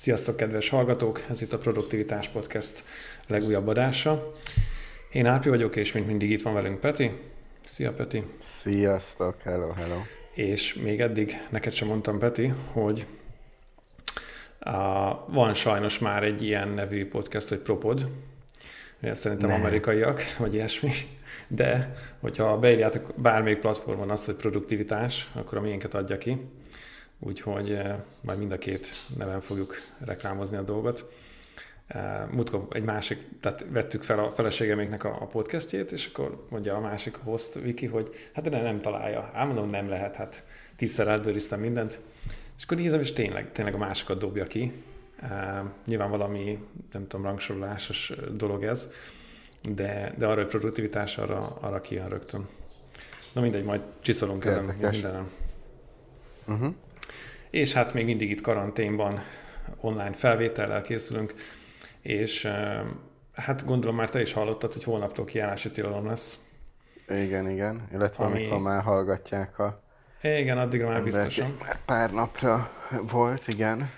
Sziasztok, kedves hallgatók! Ez itt a Produktivitás Podcast legújabb adása. Én Ápi vagyok, és mint mindig itt van velünk Peti. Szia, Peti! Sziasztok! Hello, hello! És még eddig neked sem mondtam, Peti, hogy uh, van sajnos már egy ilyen nevű podcast, hogy Propod. Szerintem ne. amerikaiak, vagy ilyesmi. De, hogyha beírjátok bármelyik platformon azt, hogy produktivitás, akkor a miénket adja ki úgyhogy eh, majd mind a két neven fogjuk reklámozni a dolgot. Eh, múltkor egy másik, tehát vettük fel a feleségeméknek a podcastjét, és akkor mondja a másik host, Viki, hogy hát de nem találja. Ám mondom, nem lehet, hát tízszer eldőriztem mindent. És akkor nézem, és tényleg, tényleg a másikat dobja ki. Uh, nyilván valami, nem tudom, rangsorolásos dolog ez, de, de arra, hogy produktivitás, arra, arra kijön rögtön. Na mindegy, majd csiszolunk ezen mindenem. Uh-huh és hát még mindig itt karanténban online felvétellel készülünk, és hát gondolom már te is hallottad, hogy holnaptól kiállási tilalom lesz. Igen, igen, illetve ami... amikor már hallgatják a... Igen, addigra már biztosan. Pár napra volt, igen.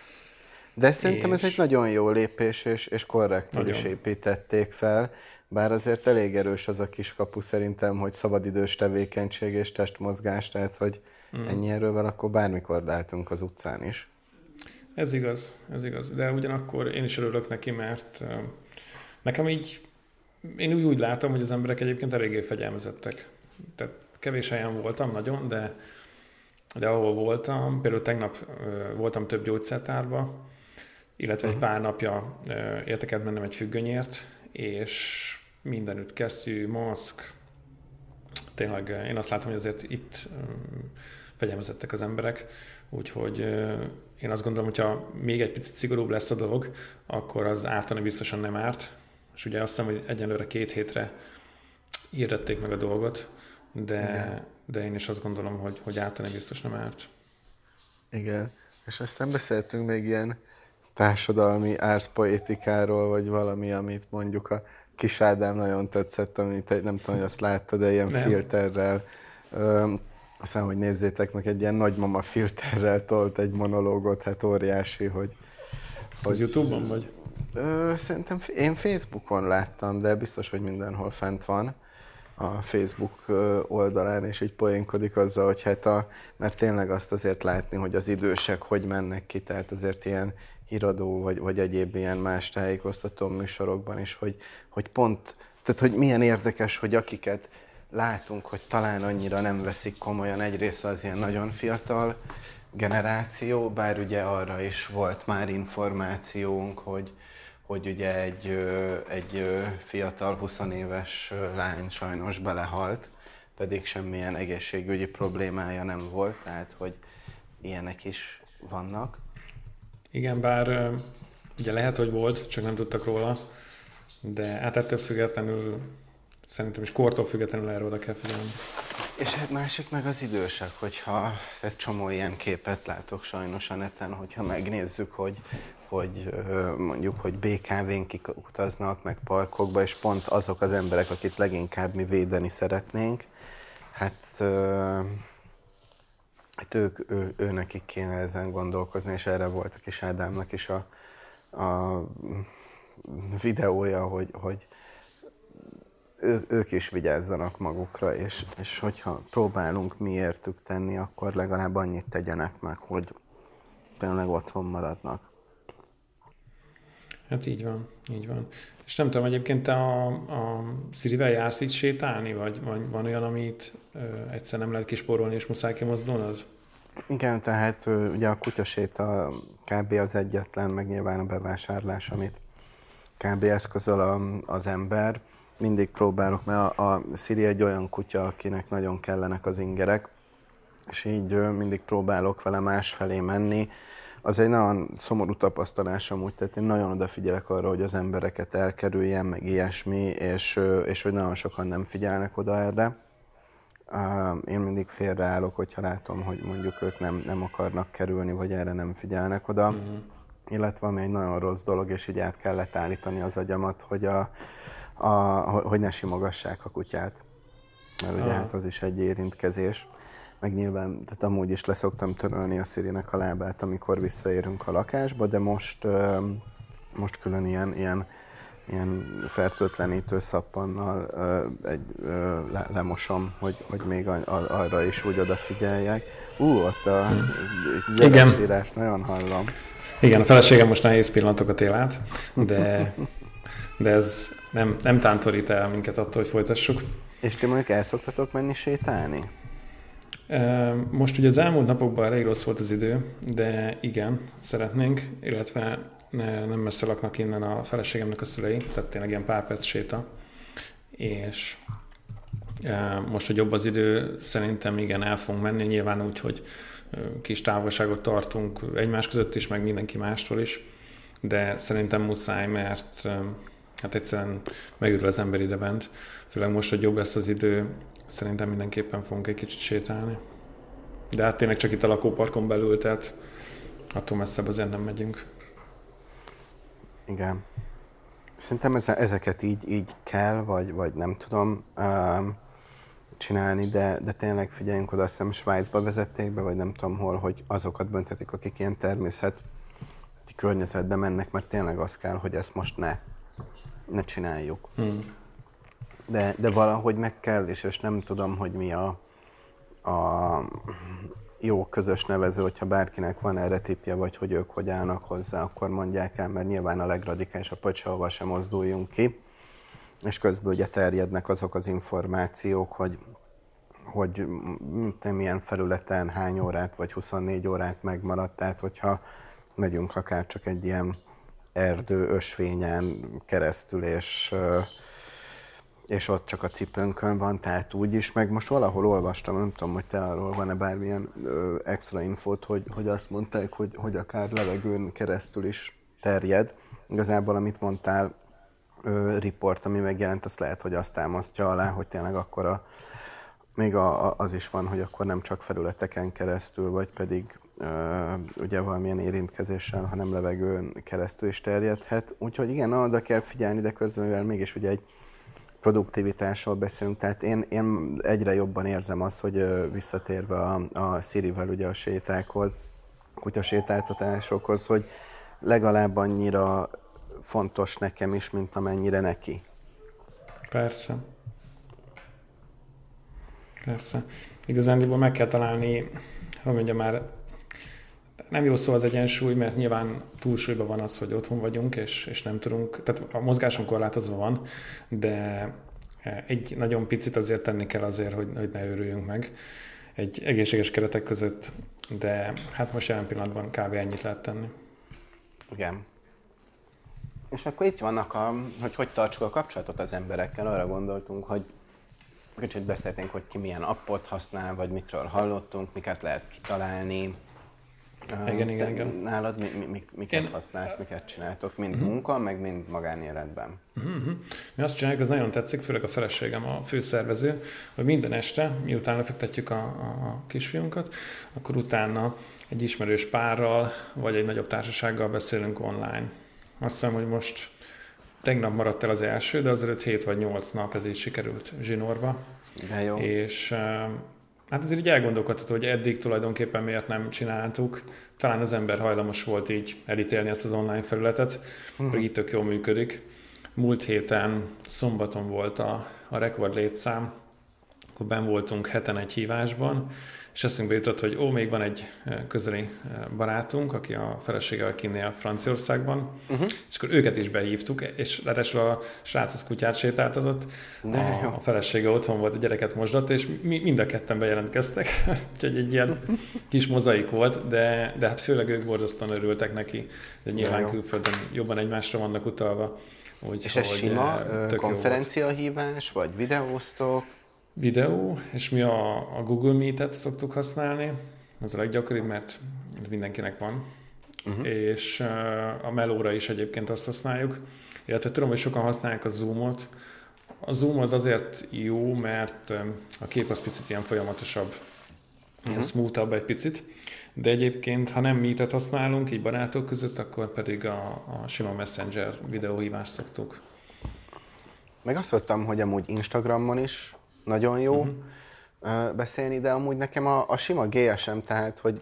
De szerintem és... ez egy nagyon jó lépés, és, és korrektül is építették fel. Bár azért elég erős az a kis kapu szerintem, hogy szabadidős tevékenység és testmozgás, tehát hogy mm. ennyi erővel, akkor bármikor lehetünk az utcán is. Ez igaz, ez igaz. De ugyanakkor én is örülök neki, mert nekem így, én úgy, úgy látom, hogy az emberek egyébként eléggé fegyelmezettek. Tehát kevés helyen voltam nagyon, de, de ahol voltam, például tegnap voltam több gyógyszertárba, illetve uh-huh. egy mhm. pár napja értekelt mennem egy függönyért, és mindenütt kesztyű, maszk, tényleg én azt látom, hogy azért itt fegyelmezettek az emberek, úgyhogy én azt gondolom, hogyha még egy picit szigorúbb lesz a dolog, akkor az ártani biztosan nem árt, és ugye azt hiszem, hogy egyenlőre két hétre írdették meg a dolgot, de, de én is azt gondolom, hogy, hogy ártani biztos nem árt. Igen, és aztán beszéltünk még ilyen társadalmi árszpoétikáról, vagy valami, amit mondjuk a Kis Ádám nagyon tetszett, amit nem tudom, hogy azt látta, de ilyen nem. filterrel aztán, hogy nézzétek meg, egy ilyen nagymama filterrel tolt egy monológot, hát óriási, hogy... hogy Az Youtube-on vagy? Ö, szerintem én Facebookon láttam, de biztos, hogy mindenhol fent van a Facebook oldalán, és így poénkodik azzal, hogy hát a, mert tényleg azt azért látni, hogy az idősek hogy mennek ki, tehát azért ilyen híradó, vagy, vagy egyéb ilyen más tájékoztató műsorokban is, hogy, hogy pont, tehát hogy milyen érdekes, hogy akiket látunk, hogy talán annyira nem veszik komolyan egyrészt az ilyen nagyon fiatal generáció, bár ugye arra is volt már információnk, hogy, hogy ugye egy, egy fiatal 20 éves lány sajnos belehalt, pedig semmilyen egészségügyi problémája nem volt, tehát hogy ilyenek is vannak. Igen, bár ugye lehet, hogy volt, csak nem tudtak róla, de hát ettől függetlenül Szerintem is kortól függetlenül erről oda kell figyelni. És hát másik meg az idősek, hogyha egy csomó ilyen képet látok sajnos a neten, hogyha megnézzük, hogy, hogy mondjuk, hogy BKV-n kik utaznak, meg parkokba, és pont azok az emberek, akit leginkább mi védeni szeretnénk, hát, hát ők, ő, ő nekik kéne ezen gondolkozni, és erre volt a kis Ádámnak is a, a videója, hogy, hogy ő, ők is vigyázzanak magukra, és, és hogyha próbálunk miértük tenni, akkor legalább annyit tegyenek meg, hogy tényleg otthon maradnak. Hát így van, így van. És nem tudom, egyébként te a, a Szirivel jársz itt sétálni, vagy, vagy van olyan, amit ö, egyszer nem lehet kisporolni, és muszáj kimozdulnod? Igen, tehát ö, ugye a kutyaséta kb. az egyetlen, meg nyilván a bevásárlás, amit kb. eszközöl a, az ember mindig próbálok, mert a, a Siri egy olyan kutya, akinek nagyon kellenek az ingerek, és így mindig próbálok vele másfelé menni. Az egy nagyon szomorú tapasztalás amúgy, tehát én nagyon odafigyelek arra, hogy az embereket elkerüljem, meg ilyesmi, és, és hogy nagyon sokan nem figyelnek oda erre. Én mindig félreállok, hogyha látom, hogy mondjuk ők nem, nem akarnak kerülni, vagy erre nem figyelnek oda. Mm-hmm. Illetve ami egy nagyon rossz dolog, és így át kellett állítani az agyamat, hogy a, a, hogy ne simogassák a kutyát. Mert ugye hát az is egy érintkezés. meg nyilván, tehát amúgy is leszoktam törölni a Szirinek a lábát, amikor visszaérünk a lakásba, de most, most külön ilyen, ilyen, ilyen fertőtlenítő szappannal egy, le, lemosom, hogy, hogy még a, a, arra is úgy odafigyeljek. Ú, ott a Igen. nagyon hallom. Igen, a feleségem most nehéz pillanatokat él át, de, de ez nem, nem tántorít el minket attól, hogy folytassuk. És ti mondjuk el szoktatok menni sétálni? Most ugye az elmúlt napokban elég rossz volt az idő, de igen, szeretnénk, illetve ne, nem messze laknak innen a feleségemnek a szülei, tehát tényleg ilyen pár perc séta, és most, hogy jobb az idő, szerintem igen, el fogunk menni, nyilván úgy, hogy kis távolságot tartunk egymás között is, meg mindenki mástól is, de szerintem muszáj, mert hát egyszerűen megürül az ember ide bent, főleg most, hogy jobb lesz az idő, szerintem mindenképpen fogunk egy kicsit sétálni. De hát tényleg csak itt a lakóparkon belül, tehát attól messzebb azért nem megyünk. Igen. Szerintem ezeket így, így kell, vagy, vagy nem tudom um, csinálni, de, de tényleg figyeljünk oda, azt hiszem Svájcba vezették be, vagy nem tudom hol, hogy azokat böntetik, akik ilyen természet környezetbe mennek, mert tényleg az kell, hogy ezt most ne, ne csináljuk. Hmm de, de valahogy meg kell, és, és nem tudom, hogy mi a, a jó közös nevező, hogyha bárkinek van erre tipje, vagy hogy ők hogy állnak hozzá, akkor mondják el, mert nyilván a legradikálisabb, hogy sehova sem mozduljunk ki. És közben ugye terjednek azok az információk, hogy hogy nem milyen felületen hány órát vagy 24 órát megmaradt, tehát hogyha megyünk akár csak egy ilyen erdő ösvényen keresztül, és és ott csak a cipőnkön van, tehát úgy is, meg most valahol olvastam, nem tudom, hogy te arról van-e bármilyen extra infót, hogy, hogy azt mondták, hogy, hogy akár levegőn keresztül is terjed. Igazából, amit mondtál, ö, report, ami megjelent, azt lehet, hogy azt támasztja alá, hogy tényleg akkor a, még a, a, az is van, hogy akkor nem csak felületeken keresztül, vagy pedig ugye valamilyen érintkezéssel, hanem levegőn keresztül is terjedhet. Úgyhogy igen, oda kell figyelni, de közben, mivel mégis ugye egy produktivitásról beszélünk, tehát én, én egyre jobban érzem azt, hogy visszatérve a, a Sirivel ugye a sétákhoz, kutyasétáltatásokhoz, hogy legalább annyira fontos nekem is, mint amennyire neki. Persze. Persze. Igazán meg kell találni, hogy mondja már, nem jó szó az egyensúly, mert nyilván túlsúlyban van az, hogy otthon vagyunk, és, és nem tudunk, tehát a mozgáson korlátozva van, de egy nagyon picit azért tenni kell azért, hogy, hogy ne őrüljünk meg egy egészséges keretek között, de hát most jelen pillanatban kb. ennyit lehet tenni. Igen. És akkor itt vannak, a, hogy hogy tartsuk a kapcsolatot az emberekkel. Arra gondoltunk, hogy kicsit beszéltünk, hogy ki milyen appot használ, vagy mikről hallottunk, miket lehet kitalálni, igen, igen, igen. Nálad mi, mi, mi, miket Én... használsz, miket csináltok, mind uh-huh. munka, meg mind magánéletben? Uh-huh. Mi azt csináljuk, az nagyon tetszik, főleg a feleségem, a főszervező, hogy minden este, miután lefektetjük a, a, kisfiunkat, akkor utána egy ismerős párral, vagy egy nagyobb társasággal beszélünk online. Azt hiszem, hogy most tegnap maradt el az első, de azért 7 vagy 8 nap ez így sikerült zsinórba. De jó. És Hát azért így elgondolkodható, hogy eddig tulajdonképpen miért nem csináltuk. Talán az ember hajlamos volt így elítélni ezt az online felületet, uh-huh. hogy itt tök jól működik. Múlt héten szombaton volt a, a rekord létszám, akkor ben voltunk heten egy hívásban, és eszünkbe jutott, hogy ó, még van egy közeli barátunk, aki a feleségevel kinnél Franciaországban, uh-huh. és akkor őket is behívtuk, és ráadásul a srác az kutyát sétáltatott, a, a felesége otthon volt, a gyereket mosdatta, és mi, mind a ketten bejelentkeztek, úgyhogy egy ilyen kis mozaik volt, de, de hát főleg ők borzasztóan örültek neki, de nyilván külföldön jobban egymásra vannak utalva. Úgy, és ez sima konferenciahívás, vagy videóztok? Videó, és mi a, a Google Meet-et szoktuk használni, az a leggyakoribb, mert mindenkinek van, uh-huh. és a Melóra is egyébként azt használjuk, illetve tudom, hogy sokan használják a Zoom-ot. A Zoom az azért jó, mert a kép az picit ilyen folyamatosabb, uh-huh. ilyen mhm. smoothabb egy picit, de egyébként, ha nem Meet-et használunk, így barátok között, akkor pedig a, a sima Messenger videóhívást szoktuk. Meg azt mondtam, hogy amúgy Instagramon is nagyon jó. Uh-huh. beszélni, de amúgy nekem a, a sima GSM, tehát, hogy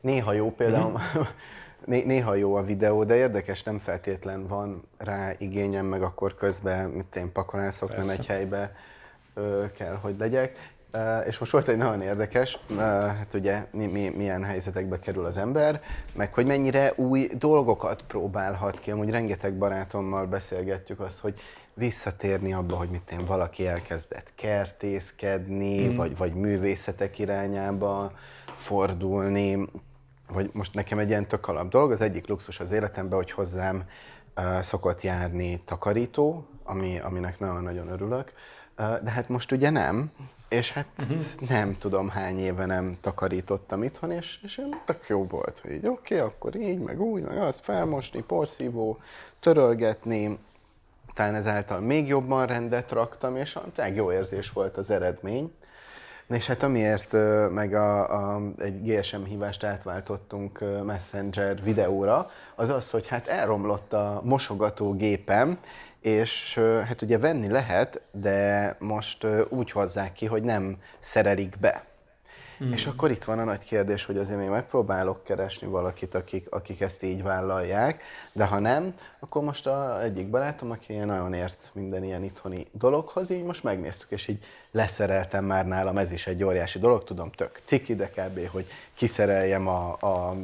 néha jó például, uh-huh. néha jó a videó, de érdekes, nem feltétlen van rá igényem, meg akkor közben, mit én pakolászok, nem egy helybe ö, kell, hogy legyek. Uh, és most volt egy nagyon érdekes, uh, hát ugye mi, mi, milyen helyzetekbe kerül az ember, meg hogy mennyire új dolgokat próbálhat ki. Amúgy rengeteg barátommal beszélgetjük azt, hogy visszatérni abba, hogy mit én valaki elkezdett kertészkedni, mm. vagy, vagy művészetek irányába fordulni, vagy most nekem egy ilyen tök alap dolog, az egyik luxus az életemben, hogy hozzám uh, szokott járni takarító, ami, aminek nagyon-nagyon örülök, uh, de hát most ugye nem, és hát uh-huh. nem tudom hány éve nem takarítottam itthon, és, és tök jó volt, hogy így oké, okay, akkor így, meg úgy, meg azt felmosni, porszívó, törölgetni, talán ezáltal még jobban rendet raktam, és tényleg jó érzés volt az eredmény. És hát amiért meg a, a, egy GSM hívást átváltottunk Messenger videóra, az az, hogy hát elromlott a mosogatógépem, és hát ugye venni lehet, de most úgy hozzák ki, hogy nem szerelik be. Mm. És akkor itt van a nagy kérdés, hogy azért még megpróbálok keresni valakit, akik, akik ezt így vállalják, de ha nem, akkor most a egyik barátom, aki nagyon ért minden ilyen itthoni dologhoz, így most megnéztük, és így leszereltem már nálam, ez is egy óriási dolog, tudom, tök ciki, de kb. hogy kiszereljem a, a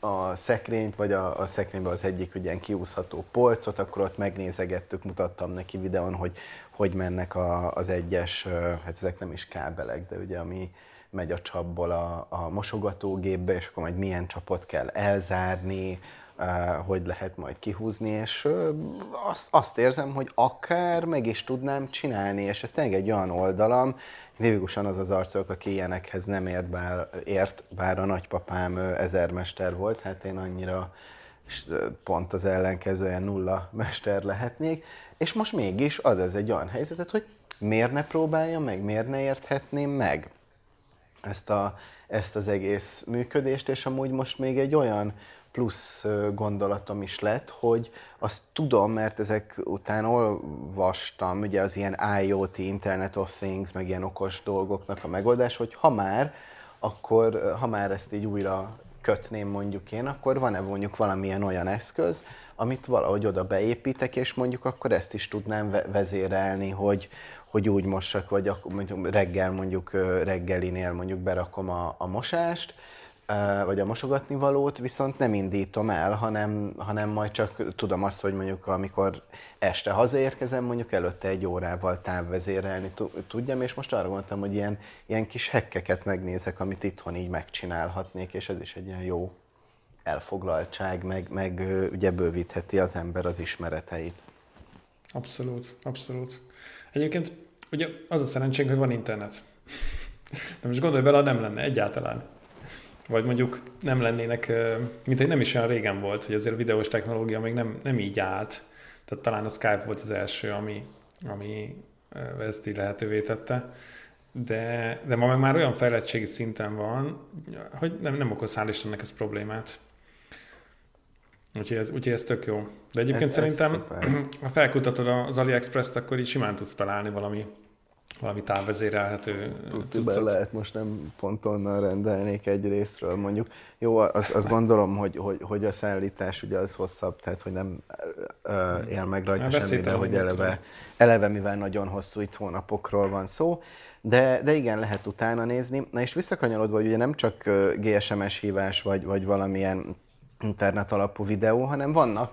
a szekrényt, vagy a, a szekrényben az egyik ilyen kiúszható polcot, akkor ott megnézegettük, mutattam neki videón, hogy hogy mennek a, az egyes, hát ezek nem is kábelek, de ugye ami megy a csapból a, a mosogatógépbe, és akkor majd milyen csapot kell elzárni, hogy lehet majd kihúzni, és azt, azt érzem, hogy akár meg is tudnám csinálni, és ez tényleg egy olyan oldalam, Nívigusan az az arcok, aki ilyenekhez nem ért, bár, ért, bár a nagypapám ezermester volt, hát én annyira pont az ellenkezően nulla mester lehetnék, és most mégis az ez egy olyan helyzetet, hogy miért ne próbáljam meg, miért ne érthetném meg ezt, a, ezt az egész működést, és amúgy most még egy olyan plusz gondolatom is lett, hogy azt tudom, mert ezek után olvastam, ugye az ilyen IoT, Internet of Things, meg ilyen okos dolgoknak a megoldás, hogy ha már, akkor ha már ezt így újra kötném mondjuk én, akkor van-e mondjuk valamilyen olyan eszköz, amit valahogy oda beépítek, és mondjuk akkor ezt is tudnám vezérelni, hogy, hogy úgy mossak, vagy akkor mondjuk reggel mondjuk reggelinél mondjuk berakom a, a mosást, vagy a mosogatni valót, viszont nem indítom el, hanem, hanem majd csak tudom azt, hogy mondjuk amikor este hazaérkezem, mondjuk előtte egy órával távvezérelni tudjam, és most arra mondtam, hogy ilyen, ilyen kis hekkeket megnézek, amit itthon így megcsinálhatnék, és ez is egy ilyen jó elfoglaltság, meg, meg ugye bővítheti az ember az ismereteit. Abszolút, abszolút. Egyébként ugye az a szerencsénk, hogy van internet. De most gondolj bele, nem lenne egyáltalán. Vagy mondjuk nem lennének, mint egy nem is olyan régen volt, hogy azért a videós technológia még nem, nem így állt. Tehát talán a Skype volt az első, ami, ami ezt így lehetővé tette. De, de ma meg már olyan fejlettségi szinten van, hogy nem, nem okoz hál' Istennek ez problémát. Úgyhogy ez, úgyhogy ez tök jó. De egyébként ez, szerintem, ez ha felkutatod az AliExpress-t, akkor is simán tudsz találni valami valami távvezérelhető cuccot. lehet, most nem pont onnan rendelnék egy részről mondjuk. Jó, azt, azt gondolom, hogy, hogy, hogy a szállítás ugye az hosszabb, tehát hogy nem ö, él meg rajta semmi, de hogy eleve, eleve, mivel nagyon hosszú itt hónapokról van szó, de, de igen, lehet utána nézni. Na és visszakanyarodva, hogy ugye nem csak GSMS hívás, vagy, vagy valamilyen internet alapú videó, hanem vannak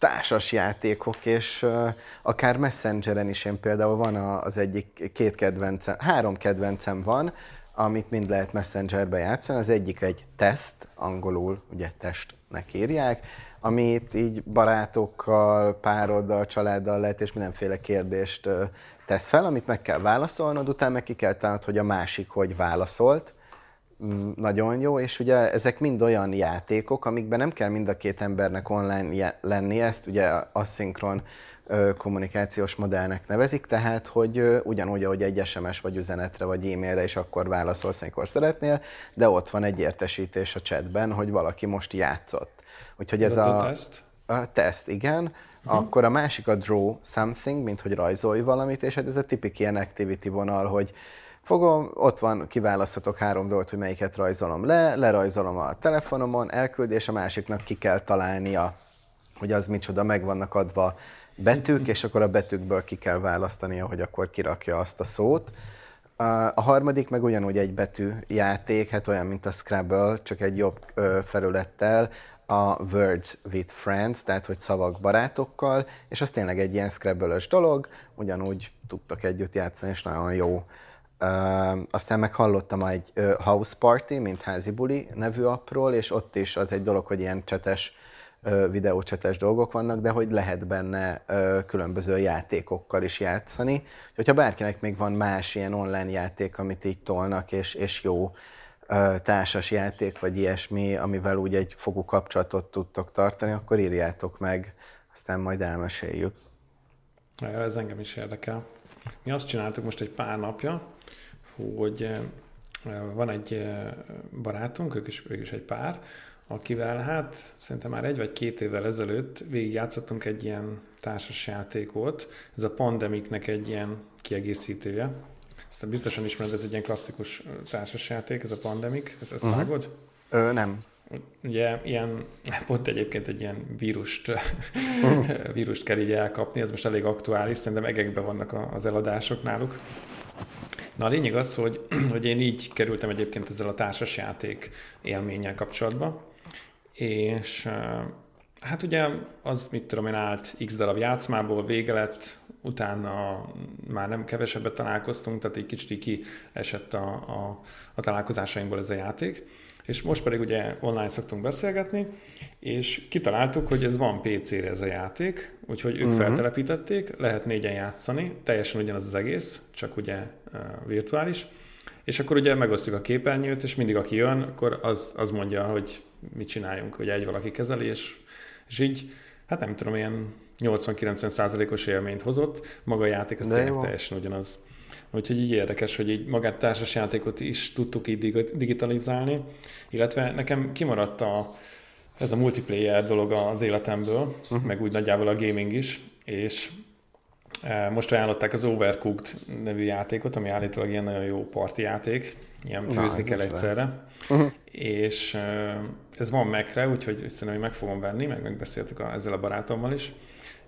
társas játékok, és uh, akár Messengeren is én például van az egyik két kedvencem, három kedvencem van, amit mind lehet Messengerbe játszani. Az egyik egy teszt, angolul ugye testnek írják, amit így barátokkal, pároddal, családdal lehet, és mindenféle kérdést tesz fel, amit meg kell válaszolnod, utána meg ki kell találnod, hogy a másik hogy válaszolt, nagyon jó, és ugye ezek mind olyan játékok, amikben nem kell mind a két embernek online lenni, ezt ugye aszinkron kommunikációs modellnek nevezik, tehát hogy ugyanúgy, ahogy egy SMS vagy üzenetre vagy e-mailre is akkor válaszolsz, amikor szeretnél, de ott van egy értesítés a chatben, hogy valaki most játszott. Úgyhogy ez, ez a, a teszt? A teszt, igen. Uh-huh. Akkor a másik a draw something, mint hogy rajzolj valamit, és hát ez a tipik ilyen activity vonal, hogy fogom, ott van, kiválaszthatok három dolgot, hogy melyiket rajzolom le, lerajzolom a telefonomon, elküldi, és a másiknak ki kell találnia, hogy az micsoda, meg vannak adva betűk, és akkor a betűkből ki kell választania, hogy akkor kirakja azt a szót. A harmadik meg ugyanúgy egy betű játék, hát olyan, mint a Scrabble, csak egy jobb felülettel, a Words with Friends, tehát hogy szavak barátokkal, és az tényleg egy ilyen scrabble dolog, ugyanúgy tudtak együtt játszani, és nagyon jó. Uh, aztán meg hallottam egy House Party, mint házi buli nevű appról, és ott is az egy dolog, hogy ilyen csetes, uh, videócsetes dolgok vannak, de hogy lehet benne különböző játékokkal is játszani. Hogyha bárkinek még van más ilyen online játék, amit így tolnak, és, és jó társas játék, vagy ilyesmi, amivel úgy egy fogú kapcsolatot tudtok tartani, akkor írjátok meg, aztán majd elmeséljük. Ez engem is érdekel. Mi azt csináltuk most egy pár napja, hogy van egy barátunk, ők is, ők is egy pár, akivel hát szerintem már egy vagy két évvel ezelőtt végigjátszottunk egy ilyen társas játékot. Ez a Pandemicnek egy ilyen kiegészítője. Aztán biztosan ismered, ez egy ilyen klasszikus társasjáték, ez a Pandemic, ezt, ezt uh-huh. vágod? Ö, nem. Ugye ilyen, pont egyébként egy ilyen vírust, uh-huh. vírust kell így elkapni, ez most elég aktuális, szerintem egekben vannak az eladások náluk. Na a lényeg az, hogy, hogy én így kerültem egyébként ezzel a társasjáték élménnyel kapcsolatba, és hát ugye az, mit tudom én, állt x darab játszmából, vége lett, utána már nem kevesebbet találkoztunk, tehát egy kicsit ki esett a, a, a találkozásainkból ez a játék. És most pedig ugye online szoktunk beszélgetni, és kitaláltuk, hogy ez van PC-re ez a játék, úgyhogy ők uh-huh. feltelepítették, lehet négyen játszani, teljesen ugyanaz az egész, csak ugye uh, virtuális, és akkor ugye megosztjuk a képernyőt, és mindig aki jön, akkor az, az mondja, hogy mit csináljunk, hogy egy valaki kezeli, és, és így, hát nem tudom, ilyen 80-90 százalékos élményt hozott, maga a játék az teljesen ugyanaz. Úgyhogy így érdekes, hogy így magát társas játékot is tudtuk így digitalizálni, illetve nekem kimaradt a, ez a multiplayer dolog az életemből, uh-huh. meg úgy nagyjából a gaming is, és e, most ajánlották az Overcooked nevű játékot, ami állítólag ilyen nagyon jó parti játék, ilyen főzni Na, kell egyszerre, uh-huh. és e, ez van Mac-re, úgyhogy szerintem meg fogom venni, meg megbeszéltük a, ezzel a barátommal is,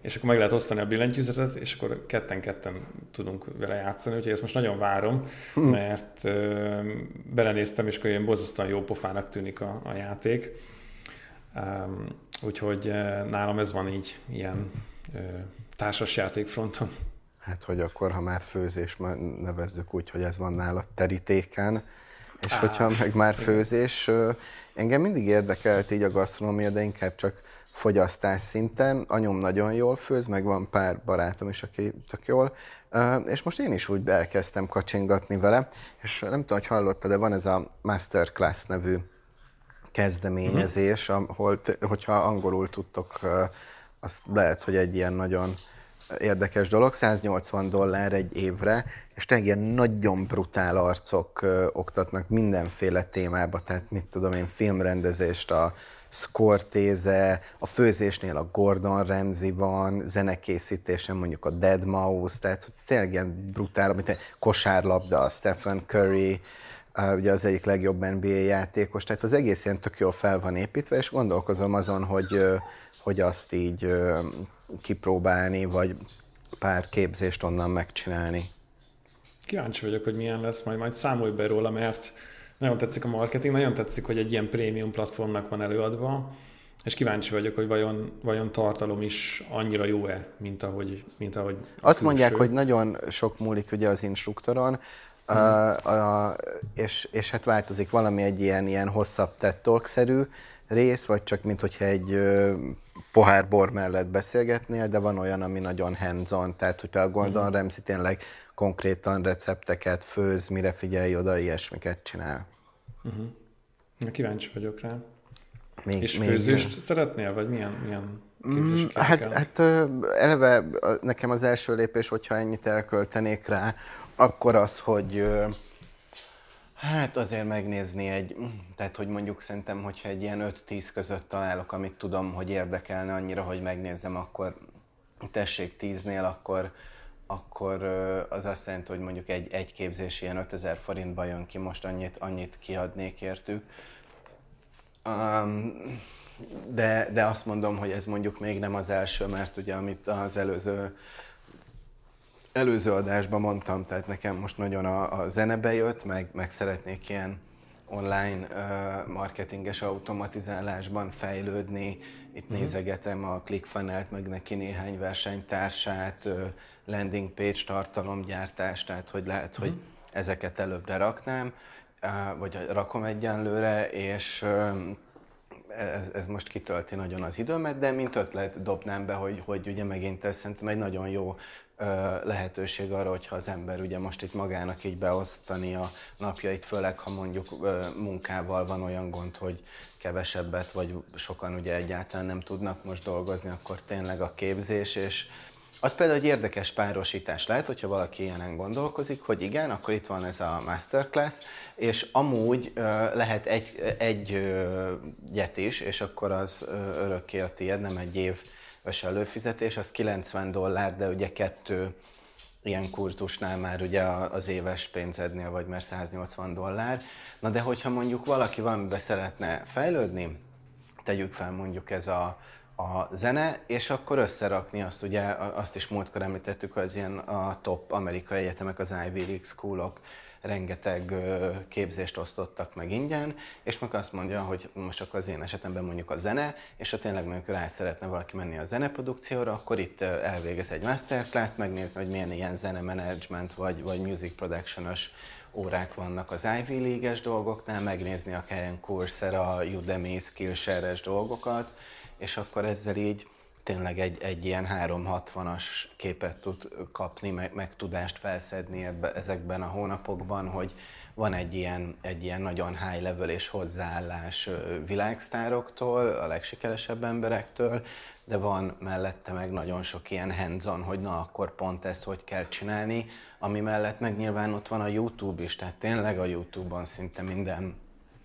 és akkor meg lehet osztani a billentyűzetet, és akkor ketten-ketten tudunk vele játszani, úgyhogy ezt most nagyon várom, hmm. mert ö, belenéztem, és akkor ilyen borzasztóan jó pofának tűnik a, a játék. Um, úgyhogy nálam ez van így ilyen ö, társas játék fronton. Hát, hogy akkor, ha már főzés, nevezzük úgy, hogy ez van nála terítéken, és Á, hogyha meg már főzés, engem mindig érdekelt így a gasztronómia, de inkább csak fogyasztás szinten. Anyom nagyon jól főz, meg van pár barátom is, aki tök jól. És most én is úgy elkezdtem kacsingatni vele, és nem tudom, hogy hallottad, de van ez a Masterclass nevű kezdeményezés, uh-huh. ahol, hogyha angolul tudtok, azt lehet, hogy egy ilyen nagyon érdekes dolog, 180 dollár egy évre, és tényleg ilyen nagyon brutál arcok oktatnak mindenféle témába, tehát mit tudom én, filmrendezést, a Scorsese, a főzésnél a Gordon Ramsay van, zenekészítésen mondjuk a Dead Mouse, tehát tényleg ilyen brutál, amit kosárlabda, a Stephen Curry, ugye az egyik legjobb NBA játékos, tehát az egész ilyen tök jól fel van építve, és gondolkozom azon, hogy, hogy azt így kipróbálni, vagy pár képzést onnan megcsinálni. Kíváncsi vagyok, hogy milyen lesz, majd, majd számolj be róla, mert nagyon tetszik a marketing, nagyon tetszik, hogy egy ilyen prémium platformnak van előadva, és kíváncsi vagyok, hogy vajon, vajon tartalom is annyira jó-e, mint ahogy, mint ahogy Azt mondják, hogy nagyon sok múlik ugye az instruktoron, hmm. uh, uh, és, és hát változik valami egy ilyen, ilyen hosszabb TED szerű rész, vagy csak mint hogyha egy pohár bor mellett beszélgetnél, de van olyan, ami nagyon hands-on, tehát hogyha a Gordon hmm. Ramsay tényleg konkrétan recepteket főz, mire figyelj oda, ilyesmiket csinál. Uh-huh. Kíváncsi vagyok rá. Még, És még főzést még... szeretnél, vagy milyen, milyen mm, hát, hát eleve nekem az első lépés, hogyha ennyit elköltenék rá, akkor az, hogy hát azért megnézni egy, tehát hogy mondjuk szerintem, hogyha egy ilyen 5-10 között találok, amit tudom, hogy érdekelne annyira, hogy megnézem, akkor tessék 10-nél, akkor akkor az azt jelenti, hogy mondjuk egy, egy képzés ilyen 5000 forintba jön ki, most annyit, annyit kiadnék értük. Um, de, de azt mondom, hogy ez mondjuk még nem az első, mert ugye amit az előző előző adásban mondtam, tehát nekem most nagyon a, a zene bejött, meg, meg szeretnék ilyen online uh, marketinges automatizálásban fejlődni. Itt uh-huh. nézegetem a ClickFunnels, meg neki néhány versenytársát, uh, landing page tartalomgyártást, tehát hogy lehet, uh-huh. hogy mhm. ezeket előbbre raknám, vagy rakom egyenlőre, és ez, ez most kitölti nagyon az időmet, de mint ötlet dobnám be, hogy, hogy ugye megint ez szerintem egy nagyon jó lehetőség arra, hogyha az ember ugye most itt magának így beosztani a napjait, főleg ha mondjuk munkával van olyan gond, hogy kevesebbet, vagy sokan ugye egyáltalán nem tudnak most dolgozni, akkor tényleg a képzés, és az például egy érdekes párosítás lehet, hogyha valaki ilyenen gondolkozik, hogy igen, akkor itt van ez a masterclass, és amúgy lehet egy, egy gyet is, és akkor az örökké a tiéd, nem egy év előfizetés, az 90 dollár, de ugye kettő ilyen kurzusnál már ugye az éves pénzednél vagy már 180 dollár. Na de hogyha mondjuk valaki valamibe szeretne fejlődni, tegyük fel mondjuk ez a, a zene, és akkor összerakni azt, ugye azt is múltkor említettük, az ilyen a top amerikai egyetemek, az Ivy League schoolok, rengeteg képzést osztottak meg ingyen, és meg azt mondja, hogy most akkor az én esetemben mondjuk a zene, és ha tényleg mondjuk rá szeretne valaki menni a zeneprodukcióra, akkor itt elvégez egy masterclass, megnézni, hogy milyen ilyen zene management vagy, vagy music production órák vannak az Ivy League-es dolgoknál, megnézni akár ilyen Coursera, Udemy, Skillshare-es dolgokat, és akkor ezzel így tényleg egy, egy ilyen 360-as képet tud kapni, meg, meg tudást felszedni ebbe, ezekben a hónapokban, hogy van egy ilyen, egy ilyen nagyon high level és hozzáállás világsztároktól, a legsikeresebb emberektől, de van mellette meg nagyon sok ilyen hands hogy na akkor pont ezt hogy kell csinálni, ami mellett meg nyilván ott van a YouTube is, tehát tényleg a YouTube-on szinte minden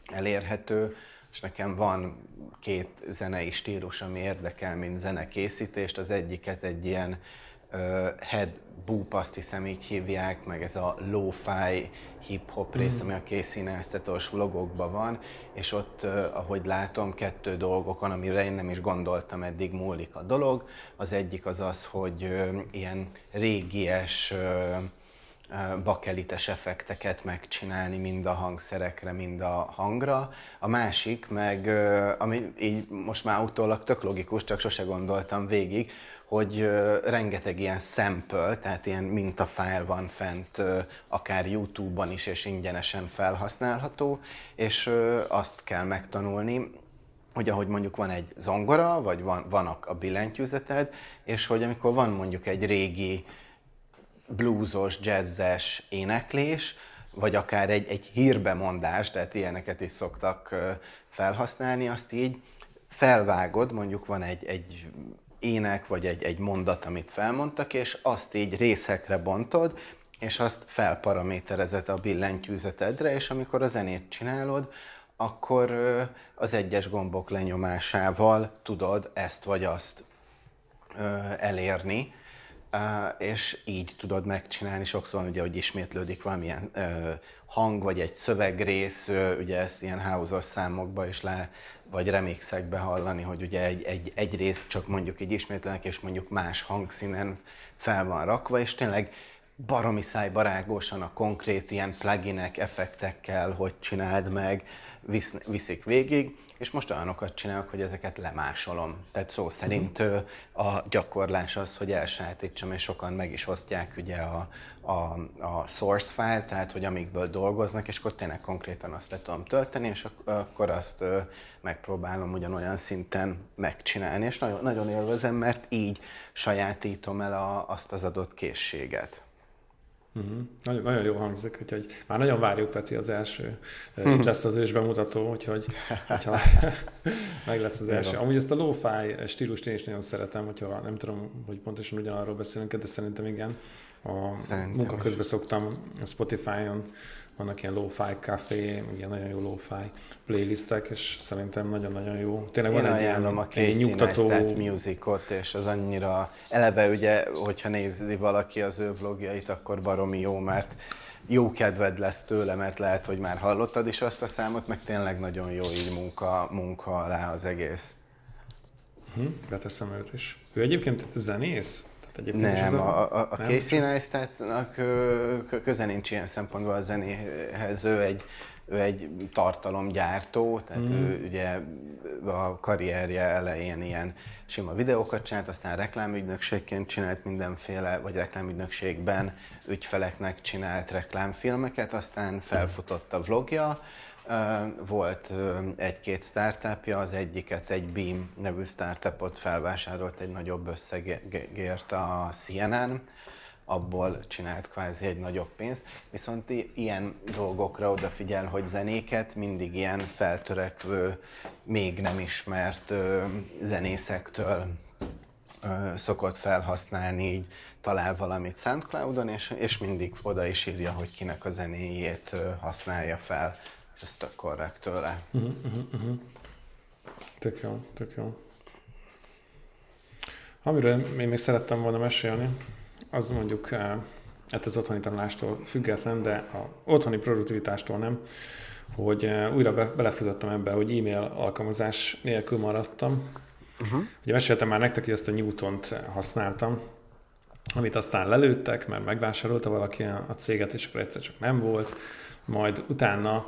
elérhető, és nekem van két zenei stílus, ami érdekel, mint zenekészítést. Az egyiket egy ilyen uh, head boop, azt hiszem így hívják, meg ez a lo-fi hip-hop rész, mm. ami a Neistat-os vlogokban van, és ott, uh, ahogy látom, kettő dolgokon, amire én nem is gondoltam eddig múlik a dolog. Az egyik az az, hogy uh, ilyen régies uh, bakelites effekteket megcsinálni mind a hangszerekre, mind a hangra. A másik meg, ami így most már utólag tök logikus, csak sose gondoltam végig, hogy rengeteg ilyen sample, tehát ilyen mintafájl van fent, akár YouTube-ban is, és ingyenesen felhasználható, és azt kell megtanulni, hogy ahogy mondjuk van egy zongora, vagy van, van a billentyűzeted, és hogy amikor van mondjuk egy régi bluesos, jazzes éneklés, vagy akár egy, egy hírbemondás, tehát ilyeneket is szoktak felhasználni, azt így felvágod, mondjuk van egy, egy ének, vagy egy, egy mondat, amit felmondtak, és azt így részekre bontod, és azt felparaméterezed a billentyűzetedre, és amikor a zenét csinálod, akkor az egyes gombok lenyomásával tudod ezt vagy azt elérni, és így tudod megcsinálni. Sokszor ugye, hogy ismétlődik valamilyen hang, vagy egy szövegrész, ugye ezt ilyen house számokba is le, vagy remixekbe hallani, hogy ugye egy, egy, egy rész csak mondjuk így ismétlenek, és mondjuk más hangszínen fel van rakva, és tényleg baromi szájbarágosan a konkrét ilyen pluginek, effektekkel, hogy csináld meg, visz, viszik végig és most olyanokat csinálok, hogy ezeket lemásolom. Tehát szó szerint a gyakorlás az, hogy elsajátítsam, és sokan meg is osztják ugye a, a, a source file, tehát hogy amikből dolgoznak, és akkor tényleg konkrétan azt le tudom tölteni, és akkor azt megpróbálom ugyanolyan szinten megcsinálni, és nagyon, nagyon élvezem, mert így sajátítom el a, azt az adott készséget. Uh-huh. Nagyon, nagyon jó hangzik, úgyhogy már nagyon várjuk Peti az első. Uh-huh. Itt lesz az ős bemutató, úgyhogy hogyha meg lesz az első. Amúgy ezt a lo-fi stílust én is nagyon szeretem, hogyha nem tudom, hogy pontosan ugyanarról beszélünk, de szerintem igen. a Szerintem munka közben szoktam Spotify-on vannak ilyen lo-fi café, ilyen nagyon jó lo-fi playlistek, és szerintem nagyon-nagyon jó. Tényleg Én van egy ilyen, a egy nyugtató... Musicot, és az annyira, eleve ugye, hogyha nézi valaki az ő vlogjait, akkor baromi jó, mert jó kedved lesz tőle, mert lehet, hogy már hallottad is azt a számot, meg tényleg nagyon jó így munka, munka alá az egész. Hm, beteszem őt is. Ő egyébként zenész? Egyébként nem, is a, a, a Casey Neistat-nak köze nincs ilyen szempontból a zenéhez. Ő egy, ő egy tartalomgyártó, tehát mm. ő ugye a karrierje elején ilyen sima videókat csinált, aztán reklámügynökségként csinált mindenféle, vagy reklámügynökségben ügyfeleknek csinált reklámfilmeket, aztán felfutott a vlogja, volt egy-két startupja, az egyiket egy Beam nevű startupot felvásárolt egy nagyobb összegért a CNN, abból csinált kvázi egy nagyobb pénzt, viszont ilyen dolgokra odafigyel, hogy zenéket mindig ilyen feltörekvő, még nem ismert zenészektől szokott felhasználni, így talál valamit SoundCloudon, és, és mindig oda is írja, hogy kinek a zenéjét használja fel ez tök korrekt tőle. Uh-huh, uh-huh, uh-huh. Tök jó, tök jó. Amiről én még szerettem volna mesélni, az mondjuk eh, hát az otthoni tanulástól független, de a otthoni produktivitástól nem, hogy eh, újra be, belefutottam ebbe, hogy e-mail alkalmazás nélkül maradtam. Uh-huh. Ugye meséltem már nektek, hogy ezt a Newton-t használtam, amit aztán lelőttek, mert megvásárolta valaki a céget, és akkor egyszer csak nem volt. Majd utána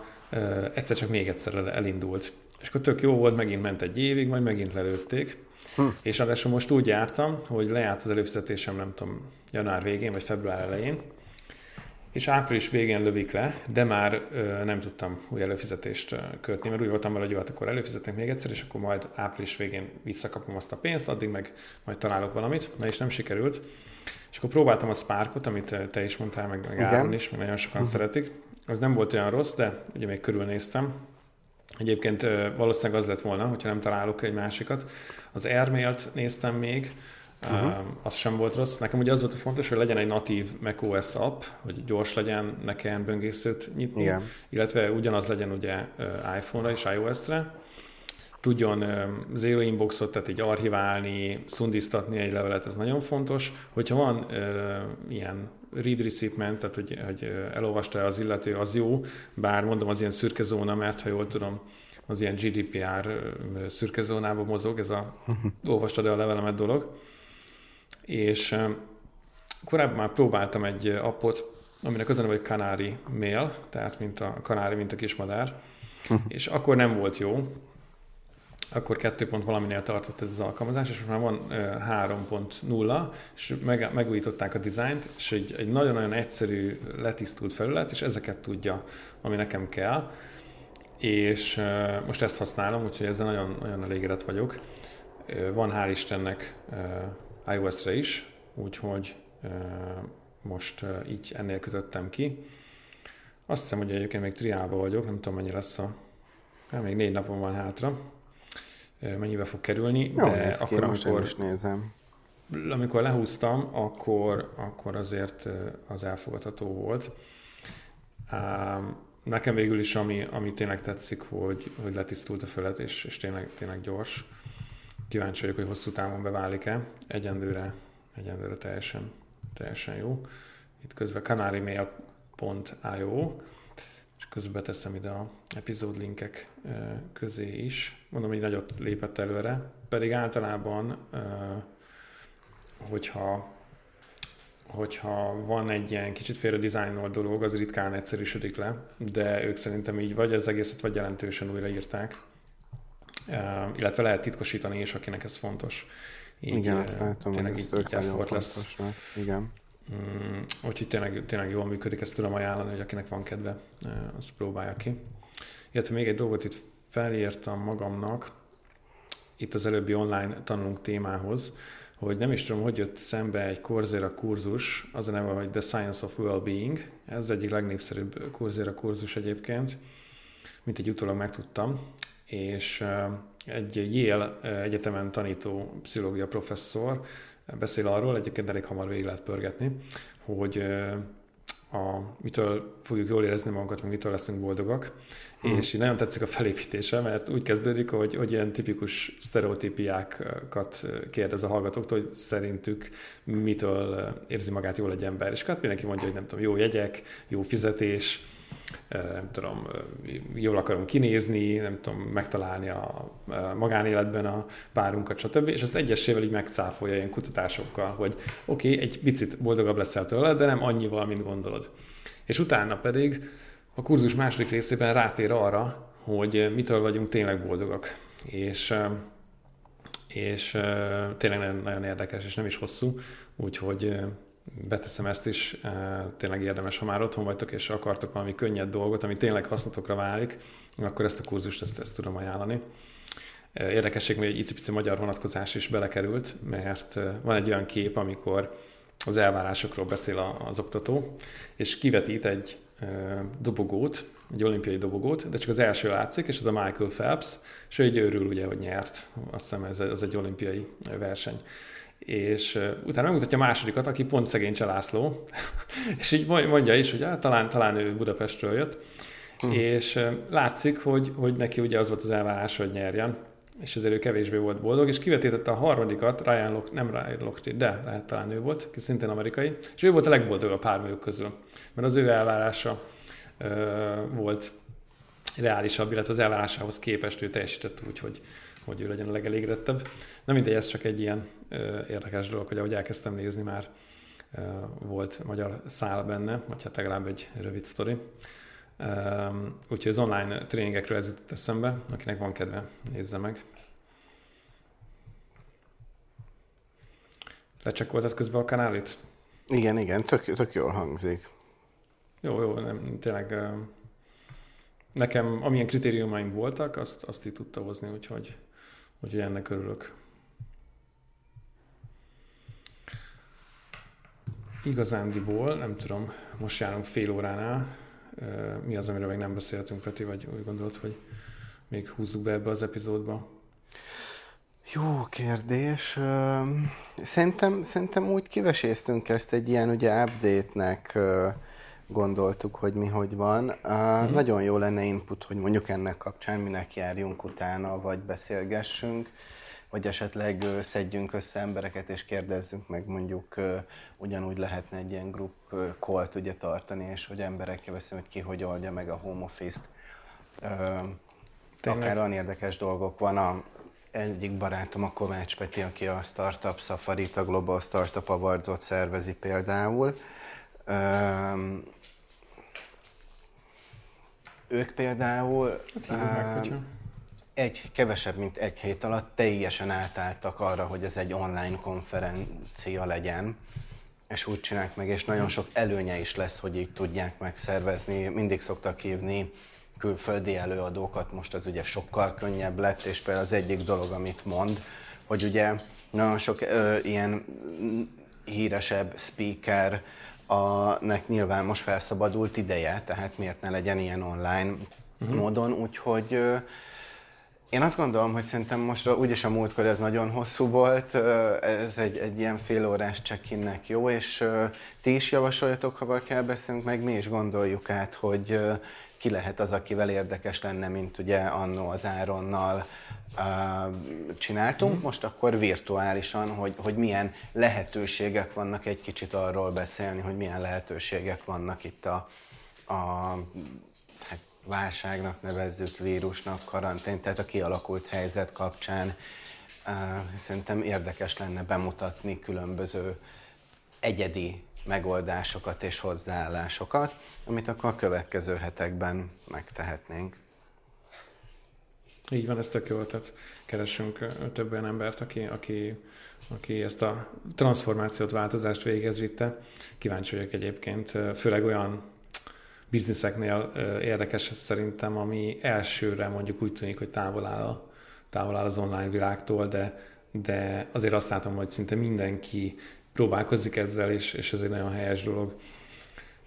egyszer csak még egyszer elindult. És akkor tök jó volt, megint ment egy évig, majd megint lelőtték. Hm. És ráadásul most úgy jártam, hogy lejárt az előfizetésem, nem tudom, január végén vagy február elején, és április végén lövik le, de már ö, nem tudtam új előfizetést kötni, mert úgy voltam vele, hogy jó, hát akkor előfizetek még egyszer, és akkor majd április végén visszakapom azt a pénzt, addig meg majd találok valamit, na és nem sikerült. És akkor próbáltam a Sparkot, amit te is mondtál, meg, meg Áron is, meg nagyon sokan uh-huh. szeretik. Az nem volt olyan rossz, de ugye még körülnéztem. Egyébként valószínűleg az lett volna, hogyha nem találok egy másikat. Az Airmail-t néztem még, uh-huh. az sem volt rossz. Nekem ugye az volt a fontos, hogy legyen egy natív macOS app, hogy gyors legyen, ne kelljen böngészőt nyitni, Igen. illetve ugyanaz legyen ugye iPhone-ra és iOS-re tudjon zero inboxot, tehát így archiválni, szundiztatni egy levelet, ez nagyon fontos. Hogyha van uh, ilyen read recipient, tehát hogy, hogy elolvasta az illető, az jó, bár mondom az ilyen szürke zóna, mert ha jól tudom, az ilyen GDPR szürke zónában mozog, ez a olvastad el a levelemet dolog. És korábban már próbáltam egy appot, aminek az a neve, hogy Canary Mail, tehát mint a kanári, mint a kismadár, és akkor nem volt jó, akkor 2 pont valaminél tartott ez az alkalmazás, és most már van 3.0, és meg, megújították a dizájnt, és egy, egy nagyon-nagyon egyszerű, letisztult felület, és ezeket tudja, ami nekem kell. És most ezt használom, úgyhogy ezzel nagyon, nagyon elégedett vagyok. Van hál' Istennek iOS-re is, úgyhogy most így ennél kötöttem ki. Azt hiszem, hogy egyébként még triálba vagyok, nem tudom mennyi lesz a... Hát még négy napon van hátra, mennyibe fog kerülni, Jó, de akkor, amikor, is nézem. amikor lehúztam, akkor, akkor azért az elfogadható volt. Nekem végül is, ami, ami tényleg tetszik, hogy, hogy letisztult a felet, és, és tényleg, tényleg gyors. Kíváncsi vagyok, hogy hosszú távon beválik-e. Egyenlőre, egyenlőre teljesen, teljesen jó. Itt közben canarymail.io és közben teszem ide a epizód linkek közé is. Mondom, hogy nagyot lépett előre, pedig általában, hogyha hogyha van egy ilyen kicsit félre dizájnol dolog, az ritkán egyszerűsödik le, de ők szerintem így vagy az egészet, vagy jelentősen újraírták. Illetve lehet titkosítani is, akinek ez fontos. Így, Igen, azt látom, tényleg így, így lesz. Igen. Mm, úgyhogy tényleg, tényleg jól működik, ezt tudom ajánlani, hogy akinek van kedve, az próbálja ki. Illetve még egy dolgot itt felírtam magamnak, itt az előbbi online tanulunk témához, hogy nem is tudom, hogy jött szembe egy Coursera kurzus, az a neve, hogy The Science of Wellbeing, ez egyik legnépszerűbb Coursera kurzus egyébként, mint egy utólag megtudtam, és egy Yale egyetemen tanító pszichológia professzor beszél arról, egyébként elég hamar végig lehet pörgetni, hogy a, mitől fogjuk jól érezni magunkat, meg mitől leszünk boldogak. Hmm. És így nagyon tetszik a felépítése, mert úgy kezdődik, hogy, hogy ilyen tipikus sztereotípiákat kérdez a hallgatóktól, hogy szerintük mitől érzi magát jól egy ember. És hát mindenki mondja, hogy nem tudom, jó jegyek, jó fizetés, nem tudom, jól akarom kinézni, nem tudom, megtalálni a magánéletben a párunkat, stb. És ezt egyesével így megcáfolja ilyen kutatásokkal, hogy oké, okay, egy picit boldogabb leszel tőle, de nem annyival, mint gondolod. És utána pedig a kurzus második részében rátér arra, hogy mitől vagyunk tényleg boldogak. És és tényleg nagyon, nagyon érdekes, és nem is hosszú, úgyhogy beteszem ezt is, tényleg érdemes, ha már otthon vagytok, és akartok valami könnyed dolgot, ami tényleg hasznotokra válik, akkor ezt a kurzust ezt, ezt tudom ajánlani. Érdekesség, hogy egy icipici magyar vonatkozás is belekerült, mert van egy olyan kép, amikor az elvárásokról beszél az oktató, és kivetít egy dobogót, egy olimpiai dobogót, de csak az első látszik, és ez a Michael Phelps, és ő egy örül ugye, hogy nyert. Azt hiszem ez, ez egy olimpiai verseny. És utána megmutatja a másodikat, aki pont szegény Csalászló, és így mondja is, hogy hát, talán, talán ő Budapestről jött, hmm. és látszik, hogy, hogy neki ugye az volt az elvárás, hogy nyerjen, és ezért ő kevésbé volt boldog, és kivetítette a harmadikat, Ryan Lock, nem Ryan Lochte, de lehet talán ő volt, ki szintén amerikai, és ő volt a legboldogabb párműjük közül, mert az ő elvárása volt reálisabb, illetve az elvárásához képest ő teljesített úgy, hogy, hogy ő legyen a legelégedettebb. Na mindegy, ez csak egy ilyen ö, érdekes dolog, hogy ahogy elkezdtem nézni, már ö, volt magyar szál benne, vagy hát legalább egy rövid sztori. Úgyhogy az online tréningekről ez jutott eszembe, akinek van kedve, nézze meg. Lecsekkoltad közben a kanálit? Igen, igen, tök, tök jól hangzik. Jó, jó, nem, tényleg nekem amilyen kritériumaim voltak, azt, azt így tudta hozni, úgyhogy, úgyhogy ennek örülök. Igazándiból, nem tudom, most járunk fél óránál, mi az, amiről még nem beszéltünk, Peti, vagy úgy gondolod, hogy még húzzuk be ebbe az epizódba? Jó kérdés. Szerintem, szerintem úgy kiveséztünk ezt egy ilyen ugye update-nek gondoltuk, hogy mi hogy van. Uh, mm-hmm. Nagyon jó lenne input, hogy mondjuk ennek kapcsán minek járjunk utána, vagy beszélgessünk, vagy esetleg uh, szedjünk össze embereket és kérdezzünk meg, mondjuk uh, ugyanúgy lehetne egy ilyen group call ugye tartani, és hogy emberekkel beszélni, hogy ki hogy oldja meg a home office-t. Akár olyan érdekes dolgok van, a, egyik barátom a Kovács Peti, aki a Startup safari a Global Startup Awards-ot szervezi például. Ők például hát, uh, egy, kevesebb, mint egy hét alatt teljesen átálltak arra, hogy ez egy online konferencia legyen, és úgy csinálják meg, és nagyon sok előnye is lesz, hogy így tudják megszervezni. Mindig szoktak hívni külföldi előadókat, most az ugye sokkal könnyebb lett, és például az egyik dolog, amit mond, hogy ugye nagyon sok ö, ilyen híresebb speaker, a, nek nyilván most felszabadult ideje, tehát miért ne legyen ilyen online uh-huh. módon, úgyhogy én azt gondolom, hogy szerintem most úgyis a múltkor ez nagyon hosszú volt, ez egy, egy ilyen félórás check-innek jó, és ti is javasoljatok, ha kell beszélünk meg, mi is gondoljuk át, hogy ki lehet az, akivel érdekes lenne, mint ugye annó az Áronnal uh, csináltunk, mm. most akkor virtuálisan, hogy, hogy milyen lehetőségek vannak, egy kicsit arról beszélni, hogy milyen lehetőségek vannak itt a, a hát válságnak nevezzük, vírusnak, karantén, tehát a kialakult helyzet kapcsán uh, szerintem érdekes lenne bemutatni különböző egyedi megoldásokat és hozzáállásokat, amit akkor a következő hetekben megtehetnénk. Így van, ez tök jó, tehát több olyan embert, aki, aki, aki ezt a transformációt, változást végez vitte. Kíváncsi vagyok egyébként, főleg olyan bizniszeknél érdekes ez szerintem, ami elsőre mondjuk úgy tűnik, hogy távol áll, távol áll az online világtól, de, de azért azt látom, hogy szinte mindenki próbálkozik ezzel, és, és ez egy nagyon helyes dolog.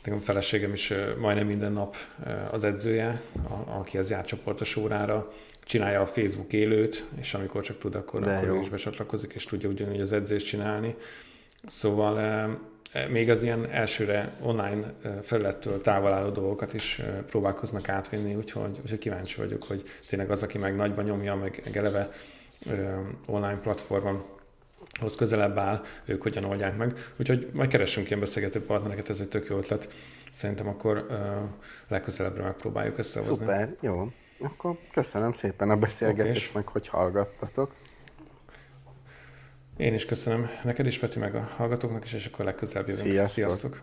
Nekem a feleségem is majdnem minden nap az edzője, aki az jár csoportos órára, csinálja a Facebook élőt, és amikor csak tud, akkor, akkor ő is becsatlakozik, és tudja ugyanúgy az edzést csinálni. Szóval még az ilyen elsőre online felülettől távol álló dolgokat is próbálkoznak átvinni, úgyhogy, úgyhogy kíváncsi vagyok, hogy tényleg az, aki meg nagyban nyomja, meg eleve online platformon hoz közelebb áll, ők hogyan oldják meg. Úgyhogy majd keressünk ilyen beszélgető partnereket, ez egy tök jó ötlet. Szerintem akkor uh, legközelebbre megpróbáljuk összehozni. Szuper, jó. Akkor köszönöm szépen a beszélgetést, okay. meg hogy hallgattatok. Én is köszönöm neked is, Peti, meg a hallgatóknak is, és akkor legközelebb jövünk. Sziasztok! Sziasztok.